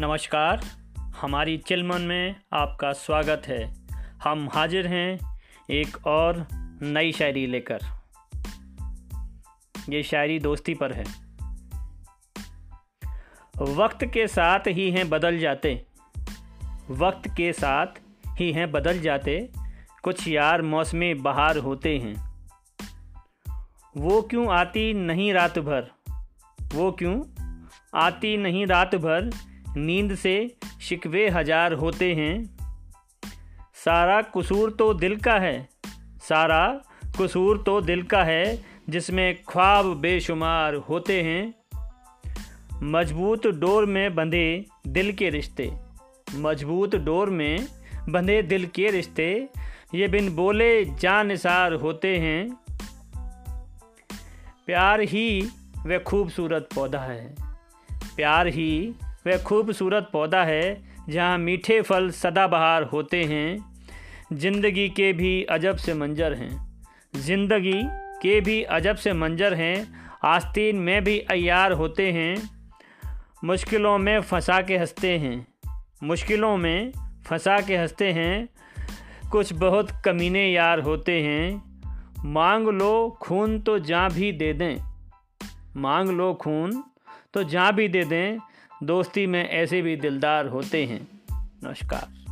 नमस्कार, हमारी चिलमन में आपका स्वागत है। हम हाजिर हैं एक और नई शायरी लेकर। ये शायरी दोस्ती पर है। वक्त के साथ ही हैं बदल जाते। वक्त के साथ ही हैं बदल जाते। कुछ यार मौसमी बहार होते हैं। वो क्यों आती नहीं रात भर? वो क्यों आती नहीं रात भर नींद से शिकवे हज़ार होते हैं। सारा कसूर तो दिल का है। सारा कसूर तो दिल का है, जिसमें ख्वाब बेशुमार होते हैं। मज़बूत डोर में बंधे दिल के रिश्ते। मज़बूत डोर में बंधे दिल के रिश्ते, ये बिन बोले जानसार होते हैं। प्यार ही वह खूबसूरत पौधा है। प्यार ही वह खूबसूरत पौधा है जहाँ मीठे फल सदाबहार होते हैं। ज़िंदगी के भी अजब से मंजर हैं। ज़िंदगी के भी अजब से मंजर हैं। आस्तीन में भी अयार होते हैं। मुश्किलों में फंसा के हँसते हैं। मुश्किलों में फंसा के हँसते हैं। कुछ बहुत कमीने यार होते हैं। मांग लो खून तो जहाँ भी दे दें। मांग लो खून तो जहाँ भी दे दें। दोस्ती में ऐसे भी दिलदार होते हैं। नमस्कार।